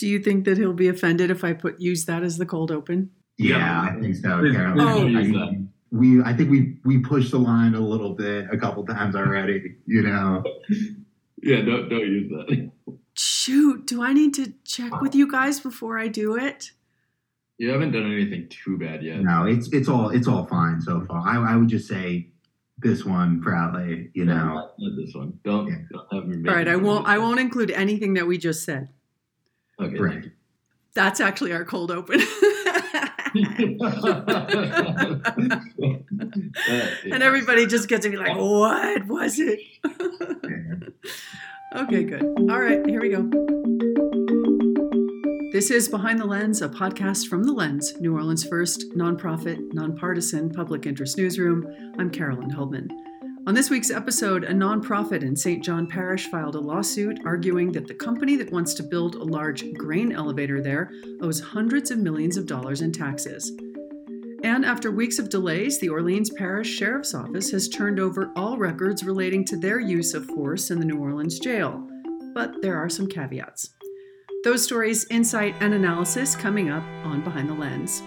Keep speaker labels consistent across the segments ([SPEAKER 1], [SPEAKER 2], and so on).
[SPEAKER 1] Do you think that he'll be offended if I put use that as the cold open?
[SPEAKER 2] Yeah, I think so,
[SPEAKER 3] Please-
[SPEAKER 2] Carolyn.
[SPEAKER 1] please
[SPEAKER 2] I
[SPEAKER 3] use
[SPEAKER 2] mean, we I think we we pushed the line a little bit a couple times already. You know.
[SPEAKER 3] Yeah, don't don't use that.
[SPEAKER 1] Shoot, do I need to check with you guys before I do it?
[SPEAKER 3] You haven't done anything too bad yet.
[SPEAKER 2] No, it's it's all it's all fine so far. I, I would just say this one proudly. You
[SPEAKER 3] No,
[SPEAKER 2] know.
[SPEAKER 3] not, not this one. Don't,
[SPEAKER 2] Yeah.
[SPEAKER 3] don't have me.
[SPEAKER 1] All right, I won't I won't include anything that we just said.
[SPEAKER 3] Okay.
[SPEAKER 2] Right.
[SPEAKER 1] That's actually our cold open. and everybody just gets to be like, what was it? okay, good. All right, here we go. This is Behind the Lens, a podcast from The Lens, New Orleans' first nonprofit, nonpartisan public interest newsroom. I'm Carolyn Heldman. On this week's episode, a nonprofit in St. John Parish filed a lawsuit arguing that the company that wants to build a large grain elevator there owes hundreds of millions of dollars in taxes. And after weeks of delays, the Orleans Parish Sheriff's Office has turned over all records relating to their use of force in the New Orleans jail. But there are some caveats. Those stories, insight, and analysis coming up on Behind the Lens.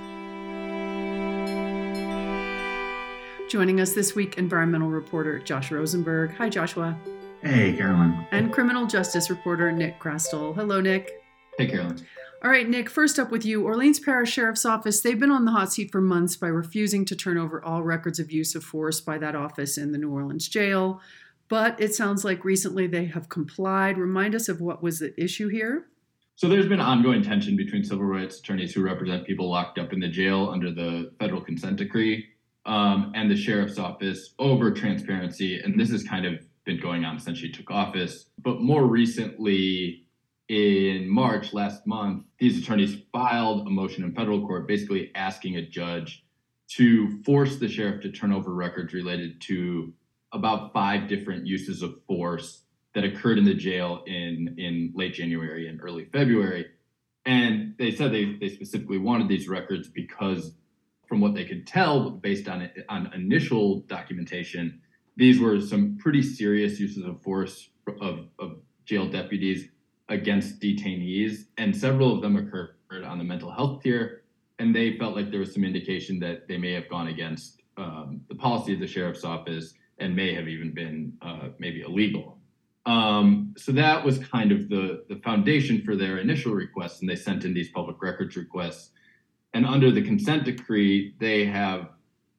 [SPEAKER 1] Joining us this week, environmental reporter Josh Rosenberg. Hi, Joshua.
[SPEAKER 2] Hey, Carolyn.
[SPEAKER 1] And criminal justice reporter Nick Chrastil. Hello, Nick.
[SPEAKER 3] Hey, Carolyn.
[SPEAKER 1] All right, Nick, first up with you. Orleans Parish Sheriff's Office, they've been on the hot seat for months by refusing to turn over all records of use of force by that office in the New Orleans jail. But it sounds like recently they have complied. Remind us of what was the issue here.
[SPEAKER 3] So there's been ongoing tension between civil rights attorneys who represent people locked up in the jail under the federal consent decree um, and the sheriff's office over transparency. And this has kind of been going on since she took office. But more recently, in March last month, these attorneys filed a motion in federal court basically asking a judge to force the sheriff to turn over records related to about five different uses of force that occurred in the jail in in late January and early February. And they said they, they specifically wanted these records because from what they could tell based on on initial documentation, these were some pretty serious uses of force of, of jail deputies against detainees, and several of them occurred on the mental health tier. And they felt like there was some indication that they may have gone against um, the policy of the sheriff's office and may have even been uh, maybe illegal. Um, so that was kind of the, the foundation for their initial requests, and they sent in these public records requests. And under the consent decree, they have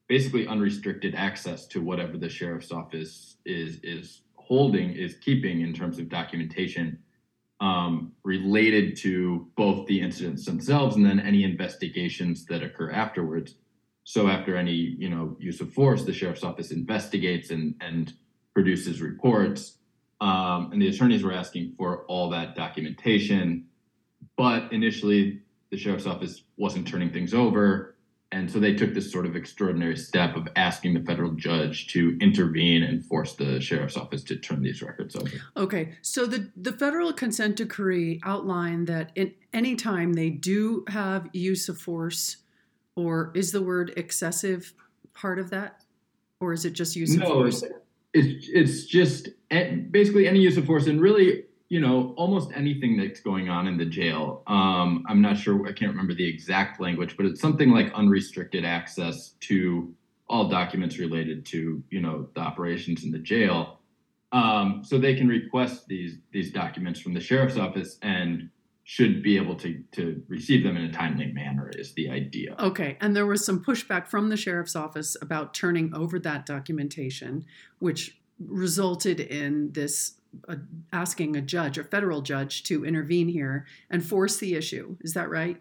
[SPEAKER 3] basically unrestricted access to whatever the sheriff's office is is holding, is keeping in terms of documentation um, related to both the incidents themselves and then any investigations that occur afterwards. So after any you know use of force, the sheriff's office investigates and and produces reports. Um, and the attorneys were asking for all that documentation, but initially the sheriff's office wasn't turning things over, and so they took this sort of extraordinary step of asking the federal judge to intervene and force the sheriff's office to turn these records over.
[SPEAKER 1] Okay, so the, the federal consent decree outlined that in any time they do have use of force, or is the word excessive part of that? Or is it just use of
[SPEAKER 3] No,
[SPEAKER 1] force?
[SPEAKER 3] it's it's just eh, basically any use of force and really you know almost anything that's going on in the jail um, i'm not sure i can't remember the exact language but it's something like unrestricted access to all documents related to you know the operations in the jail. Um, so they can request these these documents from the sheriff's office and should be able to to receive them in a timely manner is the idea.
[SPEAKER 1] Okay, and there was some pushback from the sheriff's office about turning over that documentation, which resulted in this uh, asking a judge, a federal judge, to intervene here and force the issue. Is that right?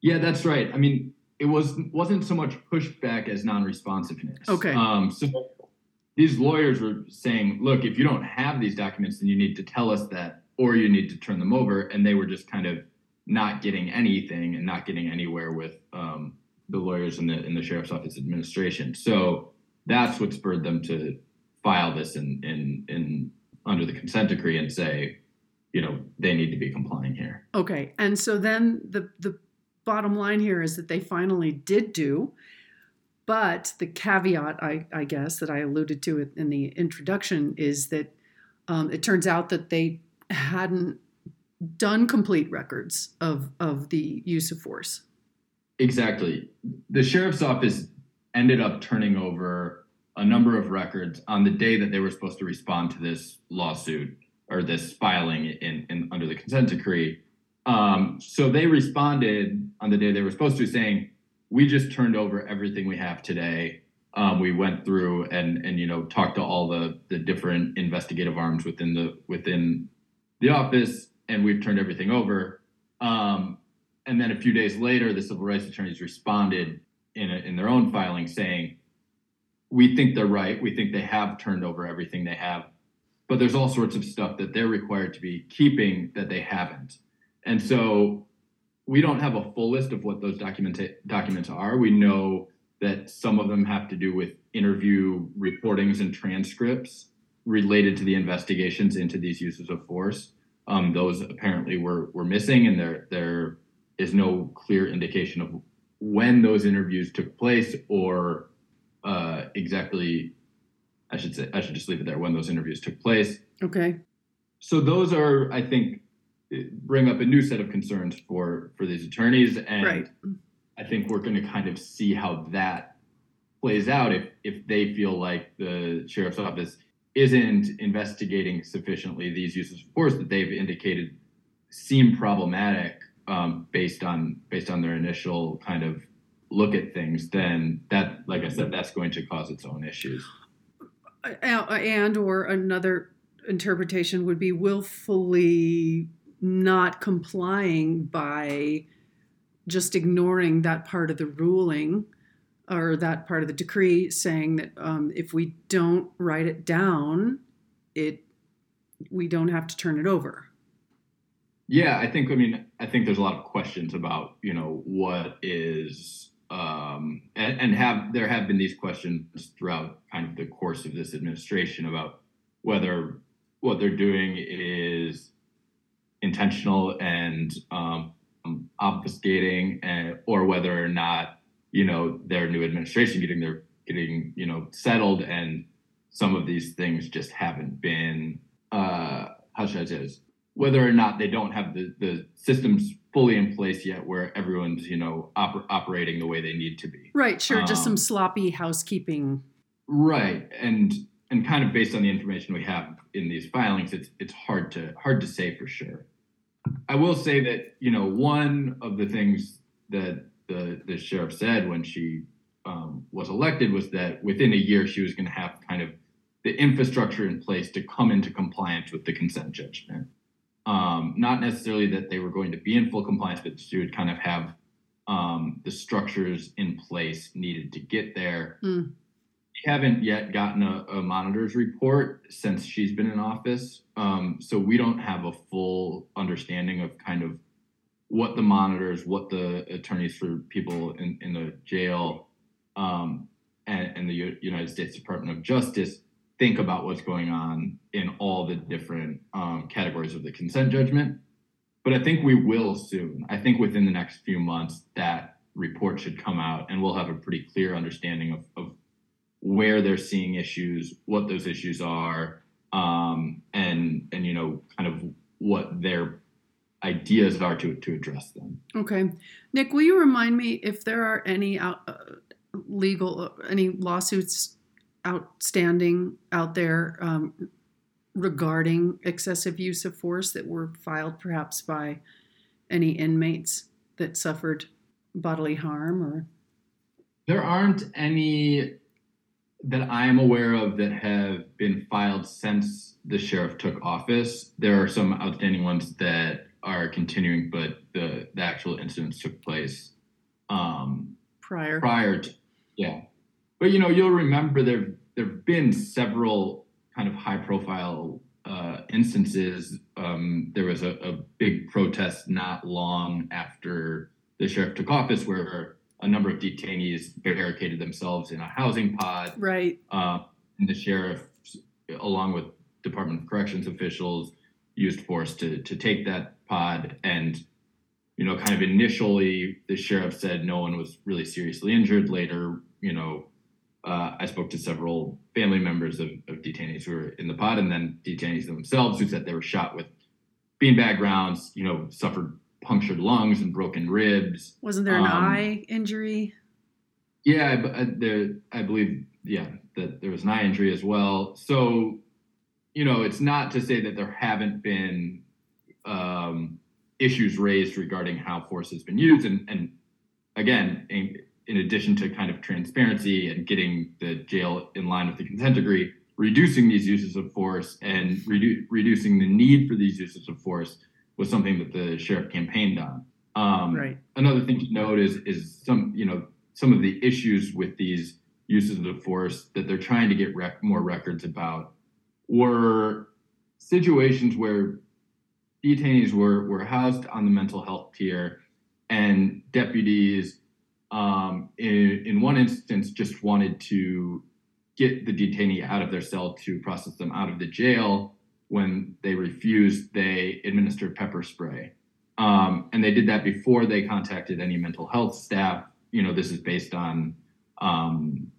[SPEAKER 3] Yeah, that's right. I mean, it was wasn't so much pushback as non-responsiveness.
[SPEAKER 1] Okay.
[SPEAKER 3] Um, so these lawyers were saying, look, if you don't have these documents, then you need to tell us that, or you need to turn them over. And they were just kind of not getting anything and not getting anywhere with um, the lawyers in the in the sheriff's office administration. So that's what spurred them to file this in in in under the consent decree and say, you know, they need to be complying here.
[SPEAKER 1] Okay, and so then the the bottom line here is that they finally did do, but the caveat, I, I guess, that I alluded to in the introduction is that um, it turns out that they hadn't done complete records of of the use of force.
[SPEAKER 3] Exactly. The sheriff's office ended up turning over a number of records on the day that they were supposed to respond to this lawsuit or this filing in, in under the consent decree. Um, so they responded on the day they were supposed to, saying, "We just turned over everything we have today. Um, we went through and and you know talked to all the the different investigative arms within the within the office, and we've turned everything over." Um, and then a few days later, the civil rights attorneys responded in a, in their own filing saying, "We think they're right. We think they have turned over everything they have, but there's all sorts of stuff that they're required to be keeping that they haven't." And so we don't have a full list of what those document documents are. We know that some of them have to do with interview reportings and transcripts related to the investigations into these uses of force. Um, those apparently were were missing, and there there is no clear indication of when those interviews took place or uh, exactly. I should say I should just leave it there when those interviews took place.
[SPEAKER 1] Okay.
[SPEAKER 3] So those are, I think, bring up a new set of concerns for for these attorneys, and
[SPEAKER 1] right.
[SPEAKER 3] I think we're going to kind of see how that plays out if if they feel like the sheriff's office isn't investigating sufficiently these uses of force that they've indicated seem problematic um, based on based on their initial kind of look at things, then that, like I said, that's going to cause its own issues.
[SPEAKER 1] And or another interpretation would be willfully not complying by just ignoring that part of the ruling or that part of the decree saying that um, if we don't write it down, it we don't have to turn it over.
[SPEAKER 3] Yeah, I think I mean I think there's a lot of questions about you know what is um, and, and have there have been these questions throughout kind of the course of this administration about whether what they're doing is intentional and um, obfuscating, and, or whether or not you know their new administration getting their getting you know settled, and some of these things just haven't been uh, how should I say this? Whether or not they don't have the the systems fully in place yet, where everyone's you know oper- operating the way they need to be.
[SPEAKER 1] Right. Sure. Um, just some um, sloppy housekeeping.
[SPEAKER 3] Right. And and kind of based on the information we have in these filings, it's it's hard to hard to say for sure. I will say that you know one of the things that the the sheriff said when she um, was elected was that within a year she was going to have kind of the infrastructure in place to come into compliance with the consent judgment. Um, not necessarily that they were going to be in full compliance, but she would kind of have um, the structures in place needed to get there. Mm haven't yet gotten a, a, monitor's report since she's been in office. Um, so we don't have a full understanding of kind of what the monitors, what the attorneys for people in, in the jail um, and, and, the U- United States Department of Justice think about what's going on in all the different um, categories of the consent judgment. But I think we will soon. I think within the next few months, that report should come out and we'll have a pretty clear understanding of, of where they're seeing issues, what those issues are, um, and and you know kind of what their ideas are to to address them.
[SPEAKER 1] Okay, Nick, will you remind me if there are any out, uh, legal uh, any lawsuits outstanding out there um, regarding excessive use of force that were filed perhaps by any inmates that suffered bodily harm or
[SPEAKER 3] there aren't any that I am aware of that have been filed since the sheriff took office. There are some outstanding ones that are continuing, but the, the actual incidents took place um,
[SPEAKER 1] prior.
[SPEAKER 3] Prior to, yeah. But you know, you'll remember there there've been several kind of high profile uh, instances. Um, there was a, a big protest not long after the sheriff took office where a number of detainees barricaded themselves in a housing pod.
[SPEAKER 1] Right.
[SPEAKER 3] Uh, and the sheriff, along with Department of Corrections officials, used force to to take that pod. And you know, kind of initially, the sheriff said no one was really seriously injured. Later, you know, uh, I spoke to several family members of, of detainees who were in the pod, and then detainees themselves who said they were shot with beanbag rounds, you know, suffered punctured lungs and broken ribs.
[SPEAKER 1] Wasn't there an
[SPEAKER 3] Um,
[SPEAKER 1] eye injury?
[SPEAKER 3] Yeah, I, I- there, I believe, yeah, that there was an eye injury as well. So, you know, it's not to say that there haven't been um, issues raised regarding how force has been used, and and again, in, in addition to kind of transparency and getting the jail in line with the consent decree, reducing these uses of force and redu- reducing the need for these uses of force was something that the sheriff campaigned on. Um,
[SPEAKER 1] Right.
[SPEAKER 3] another thing to note is is some you know some of the issues with these uses of force that they're trying to get rec- more records about were situations where detainees were were housed on the mental health tier and deputies um, in, in one instance just wanted to get the detainee out of their cell to process them out of the jail when they refused they administered pepper spray um, and they did that before they contacted any mental health staff. You know, this is based on um,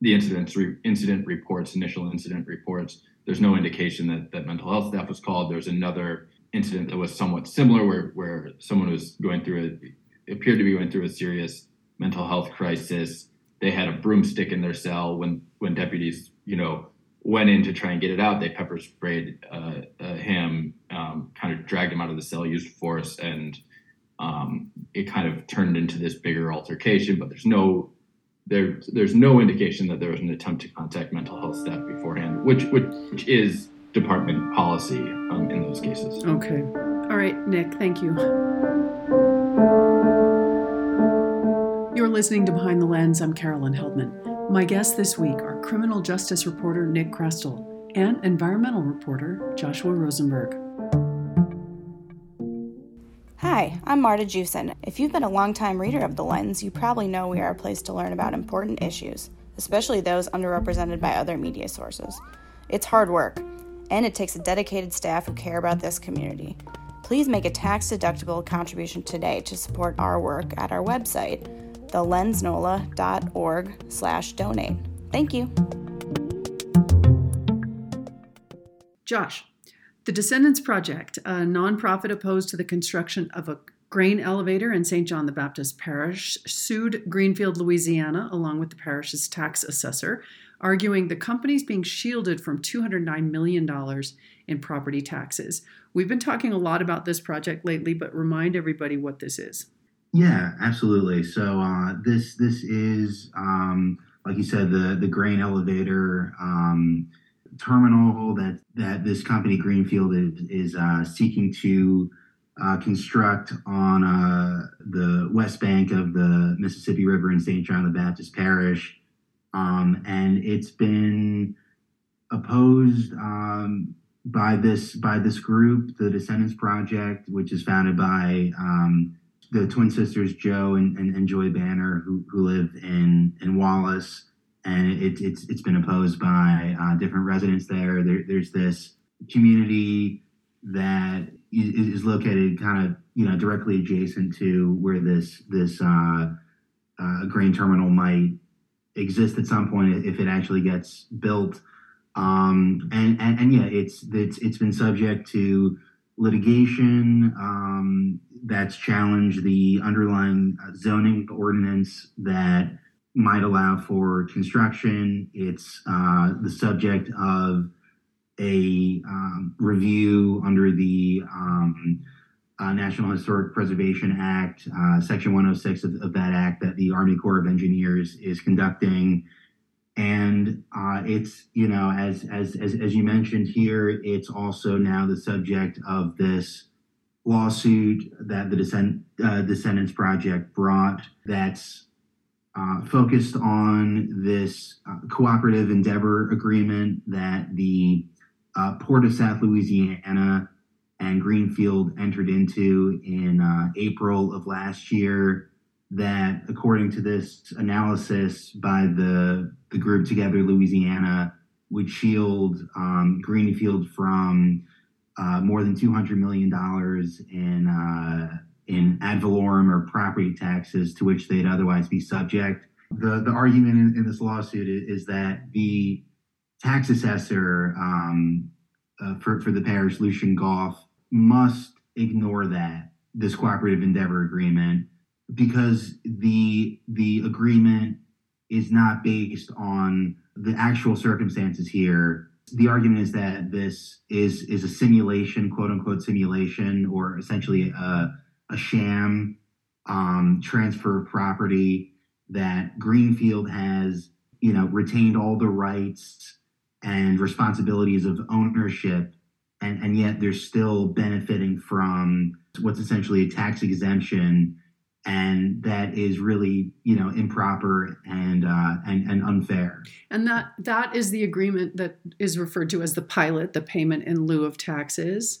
[SPEAKER 3] the incidents re- incident reports, initial incident reports. There's no indication that, that mental health staff was called. There's another incident that was somewhat similar where, where someone was going through a appeared to be going through a serious mental health crisis. They had a broomstick in their cell when when deputies, you know, went in to try and get it out. They pepper sprayed uh, uh, him, um, kind of dragged him out of the cell, used force, and um, it kind of turned into this bigger altercation. But there's no there there's no indication that there was an attempt to contact mental health staff beforehand, which which, which is department policy um, in those cases.
[SPEAKER 1] Okay. All right, Nick, thank you. You're listening to Behind the Lens. I'm Carolyn Heldman. My guests this week are criminal justice reporter Nick Chrastil and environmental reporter Joshua Rosenberg.
[SPEAKER 4] Hi, I'm Marta Jewson. If you've been a longtime reader of The Lens, you probably know we are a place to learn about important issues, especially those underrepresented by other media sources. It's hard work, and it takes a dedicated staff who care about this community. Please make a tax-deductible contribution today to support our work at our website, thelensnola.org slash donate. Thank you.
[SPEAKER 1] Josh, the Descendants Project, a nonprofit opposed to the construction of a grain elevator in St. John the Baptist Parish, sued Greenfield, Louisiana, along with the parish's tax assessor, arguing the company's being shielded from $209 million in property taxes. We've been talking a lot about this project lately, but remind everybody what this is.
[SPEAKER 2] Yeah, absolutely. So uh, this this is um, like you said the the grain elevator um, terminal that that this company Greenfield is, is uh, seeking to uh, construct on uh, the west bank of the Mississippi River in St. John the Baptist Parish, um, and it's been opposed um, by this by this group, the Descendants Project, which is founded by um, the twin sisters Jo and, and, and Joy Banner, who, who live in in Wallace, and it, it's it's been opposed by uh, different residents there. there. There's this community that is, is located kind of you know directly adjacent to where this this uh, uh, grain terminal might exist at some point if it actually gets built. Um, and, and and yeah, it's it's it's been subject to litigation um, that's challenged the underlying uh, zoning ordinance that might allow for construction. It's uh, the subject of a um, review under the um, uh, National Historic Preservation Act, uh, Section 106 of, of, that act that the Army Corps of Engineers is conducting. And uh, it's, you know, as, as, as, as you mentioned here, it's also now the subject of this lawsuit that the Descend, uh, Descendants Project brought that's uh, focused on this uh, cooperative endeavor agreement that the uh, Port of South Louisiana and Greenfield entered into in uh, April of last year. That, according to this analysis by the, the group Together Louisiana, would shield um, Greenfield from uh, more than $200 million in, uh, in ad valorem or property taxes to which they'd otherwise be subject. The, the argument in, in this lawsuit is, is, that the tax assessor um, uh, for, for the parish, Lucien Gauff, must ignore that this cooperative endeavor agreement because the the agreement is not based on the actual circumstances here. The argument is that this is is a simulation, quote unquote simulation, or essentially a, a sham um, transfer of property that Greenfield has, you know, retained all the rights and responsibilities of ownership, and, and yet they're still benefiting from what's essentially a tax exemption and that is really you know improper and uh, and and unfair.
[SPEAKER 1] And that that is the agreement that is referred to as the pilot, the payment in lieu of taxes.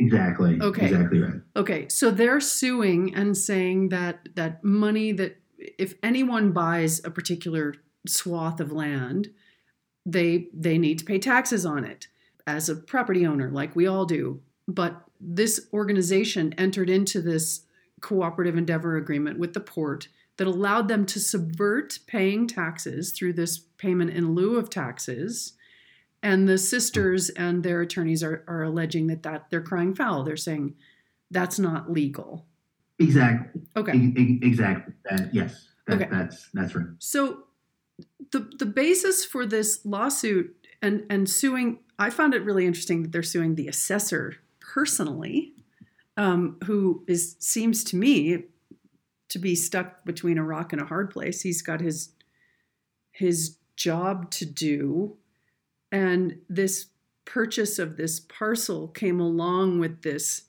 [SPEAKER 2] Exactly.
[SPEAKER 1] Okay.
[SPEAKER 2] Exactly right.
[SPEAKER 1] Okay, so they're suing and saying that that money that if anyone buys a particular swath of land, they they need to pay taxes on it as a property owner, like we all do. But this organization entered into this cooperative endeavor agreement with the port that allowed them to subvert paying taxes through this payment in lieu of taxes. And the sisters and their attorneys are, are alleging that, that they're crying foul. They're saying that's not legal.
[SPEAKER 2] Exactly.
[SPEAKER 1] Okay.
[SPEAKER 2] E- exactly. That, yes. That,
[SPEAKER 1] Okay.
[SPEAKER 2] That's that's right.
[SPEAKER 1] So the the basis for this lawsuit and and suing, I found it really interesting that they're suing the assessor personally, um, who is seems to me to be stuck between a rock and a hard place. He's got his his job to do, and this purchase of this parcel came along with this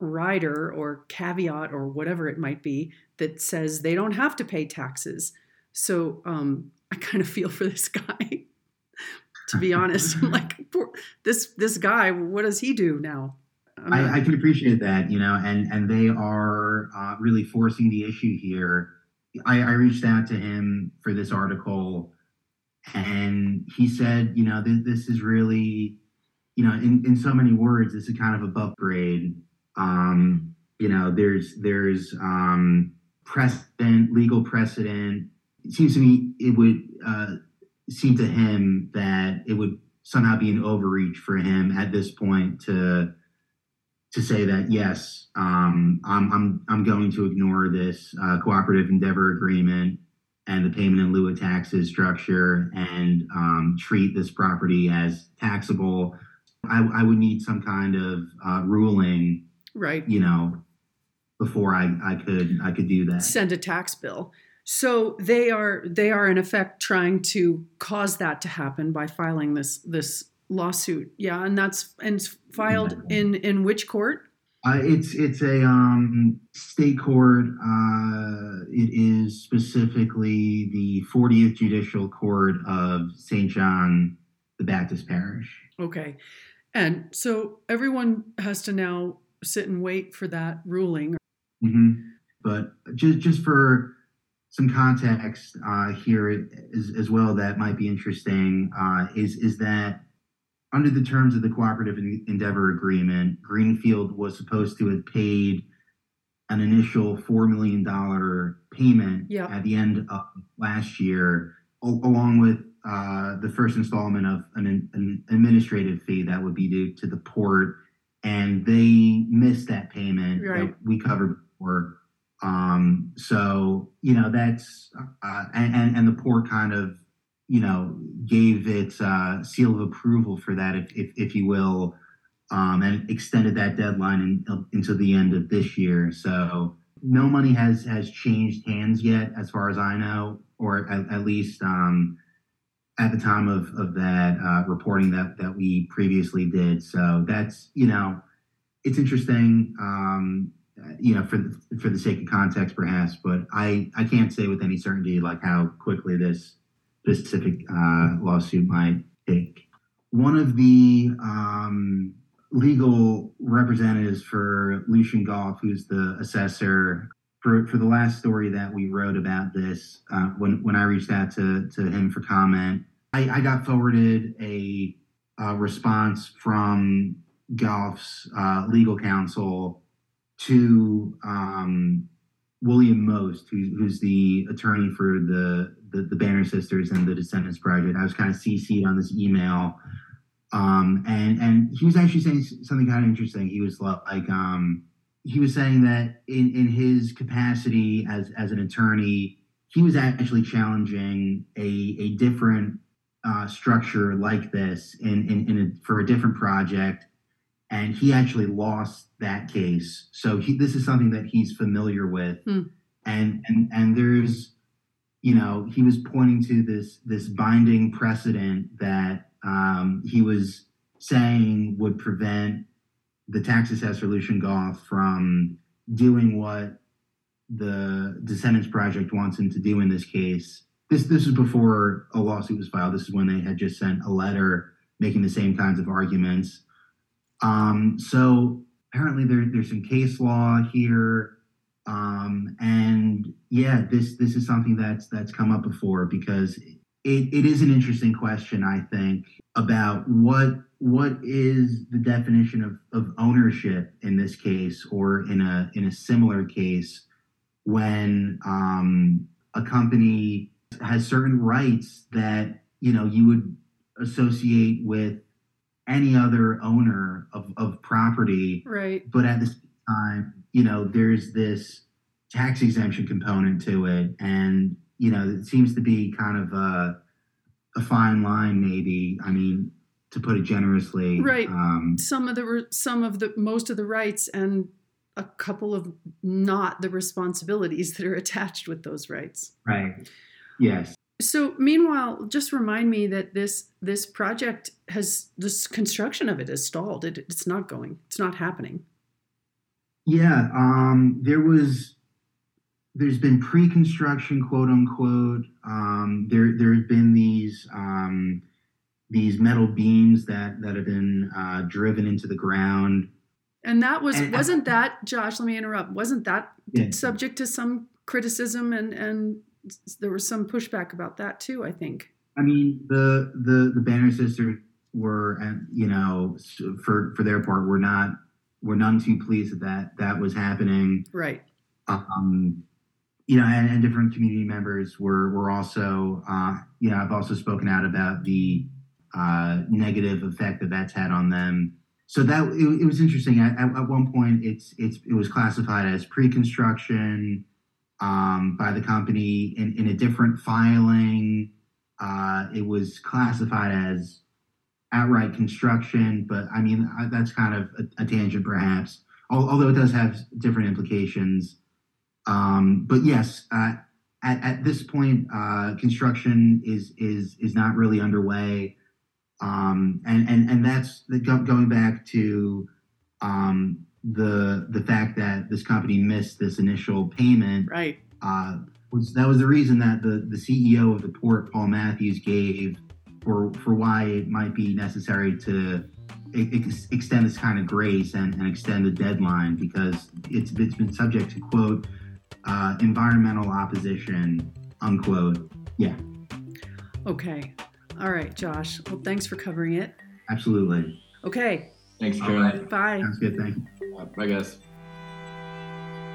[SPEAKER 1] rider or caveat or whatever it might be that says they don't have to pay taxes. So um, I kind of feel for this guy. to be honest, I'm like poor, this this guy. What does he do now?
[SPEAKER 2] I, I can appreciate that, you know, and and they are uh, really forcing the issue here. I, I reached out to him for this article, and he said, you know, this, this is really, you know, in, in so many words, this is kind of above grade. Um, you know, there's there's um, precedent, legal precedent. It seems to me it would uh, seem to him that it would somehow be an overreach for him at this point to to say that yes, um, I'm I'm I'm going to ignore this uh, cooperative endeavor agreement and the payment in lieu of taxes structure and um, treat this property as taxable. I, I would need some kind of uh, ruling,
[SPEAKER 1] right.
[SPEAKER 2] you know, before I, I could I could do that.
[SPEAKER 1] Send a tax bill. So they are they are in effect trying to cause that to happen by filing this this lawsuit. Yeah, and that's and it's filed in in which court?
[SPEAKER 2] Uh, it's it's a um, state court. Uh, it is specifically the 40th Judicial Court of St. John the Baptist Parish.
[SPEAKER 1] Okay. And so everyone has to now sit and wait for that ruling.
[SPEAKER 2] hmm But just just for some context uh, here as, as well, that might be interesting uh, is is that under the terms of the cooperative endeavor agreement, Greenfield was supposed to have paid an initial four million dollar payment
[SPEAKER 1] Yeah.
[SPEAKER 2] at the end of last year, al- along with uh, the first installment of an, an administrative fee that would be due to the port, and they missed that payment
[SPEAKER 1] Right.
[SPEAKER 2] that we covered before. Um, so you know that's uh, and, and and the port kind of you know gave its uh, seal of approval for that, if if, if you will, um, and extended that deadline in, until the end of this year. So no money has has changed hands yet, as far as I know, or at, at least um, at the time of of that uh, reporting that that we previously did. So that's you know it's interesting. Um, uh, you know, for the, for the sake of context, perhaps, but I I can't say with any certainty like how quickly this specific uh, lawsuit might take. One of the um, legal representatives for Lucien Gauff, who's the assessor, for, for the last story that we wrote about this, uh, when, when I reached out to, to him for comment, I, I got forwarded a, uh response from Gauff's uh, legal counsel to um, William Most, who, who's the attorney for the, the the Banner Sisters and the Descendants Project. I was kind of CC'd on this email, Um, and and he was actually saying something kind of interesting. He was like, um, he was saying that in in his capacity as as an attorney, he was actually challenging a a different uh, structure like this in in, in a, for a different project, and he actually lost that case. So he, this is something that he's familiar with,
[SPEAKER 1] Hmm.
[SPEAKER 2] and and and there's, you know, he was pointing to this this binding precedent that um, he was saying would prevent the tax assessor Lucien Gauff from doing what the Descendants Project wants him to do in this case. This this was before a lawsuit was filed. This is when they had just sent a letter making the same kinds of arguments. Um, so apparently there, there's some case law here. Um, and yeah, this this is something that's that's come up before because it, it is an interesting question, I think, about what what is the definition of, of ownership in this case or in a in a similar case when um, a company has certain rights that you know you would associate with any other owner of, of property
[SPEAKER 1] Right.
[SPEAKER 2] but at the same time, you know, there's this tax exemption component to it, and you know, it seems to be kind of a, a fine line, maybe. I mean, to put it generously,
[SPEAKER 1] Right.
[SPEAKER 2] Um,
[SPEAKER 1] Some of the some of the most of the rights and a couple of not the responsibilities that are attached with those rights.
[SPEAKER 2] right. Yes.
[SPEAKER 1] So meanwhile, just remind me that this this project has this construction of it is stalled. It, it's not going. It's not happening.
[SPEAKER 2] Yeah. Um, there was. There's been pre-construction, quote unquote. Um, there, there's been these um, these metal beams that that have been uh, driven into the ground.
[SPEAKER 1] And that was
[SPEAKER 2] And-
[SPEAKER 1] wasn't that Josh? Let me interrupt. Wasn't that
[SPEAKER 2] Yeah.
[SPEAKER 1] subject to some criticism and and there was some pushback about that too? I think.
[SPEAKER 2] I mean, the the the Banner sisters were, and you know, for for their part, were not were none too pleased that that, that was happening.
[SPEAKER 1] Right.
[SPEAKER 2] Um, you know, and, and different community members were were also, uh, you know, I've also spoken out about the uh, negative effect that that's had on them. So that it, it was interesting. At, at, at one point, it's it's it was classified as pre-construction um, by the company in, in a different filing. Uh, it was classified as outright construction, but I mean I- that's kind of a, a tangent, perhaps. Al- Although it does have different implications. Um, but yes, uh, at, at this point, uh, construction is is is not really underway, um, and and and that's the, going back to um, the the fact that this company missed this initial payment
[SPEAKER 1] Right.
[SPEAKER 2] uh, was that was the reason that the the CEO of the port, Paul Matthews, gave for for why it might be necessary to e- ex- extend this kind of grace and, and extend the deadline because it's it's been subject to quote uh, environmental opposition unquote. Yeah,
[SPEAKER 1] Okay. All right, Josh. Well, thanks for covering it.
[SPEAKER 2] absolutely.
[SPEAKER 1] Okay.
[SPEAKER 3] Thanks,
[SPEAKER 2] All right.
[SPEAKER 1] Bye.
[SPEAKER 2] Sounds good. Thank you.
[SPEAKER 3] Bye, guys.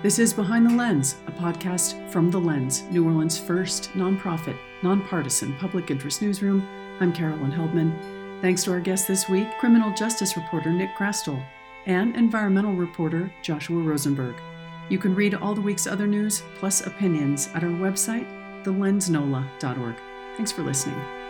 [SPEAKER 1] This is Behind the Lens, a podcast from The Lens, New Orleans' first nonprofit, nonpartisan public interest newsroom. I'm Carolyn Heldman. Thanks to our guest this week, criminal justice reporter Nick Chrastil and environmental reporter Joshua Rosenberg. You can read all the week's other news plus opinions at our website, thelensnola.org. Thanks for listening.